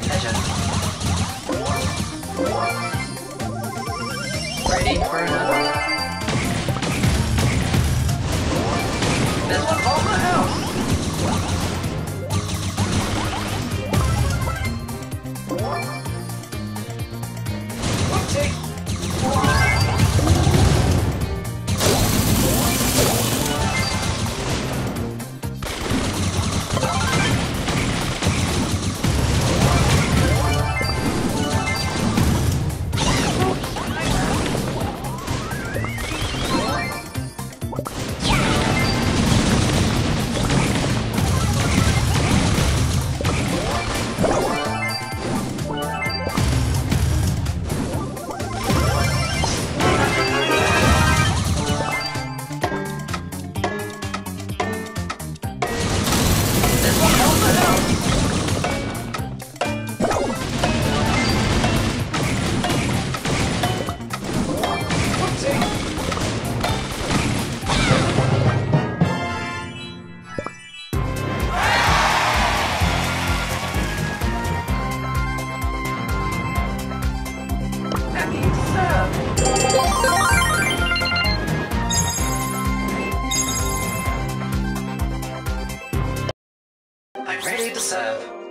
Pleasure. Ready for another ready to serve.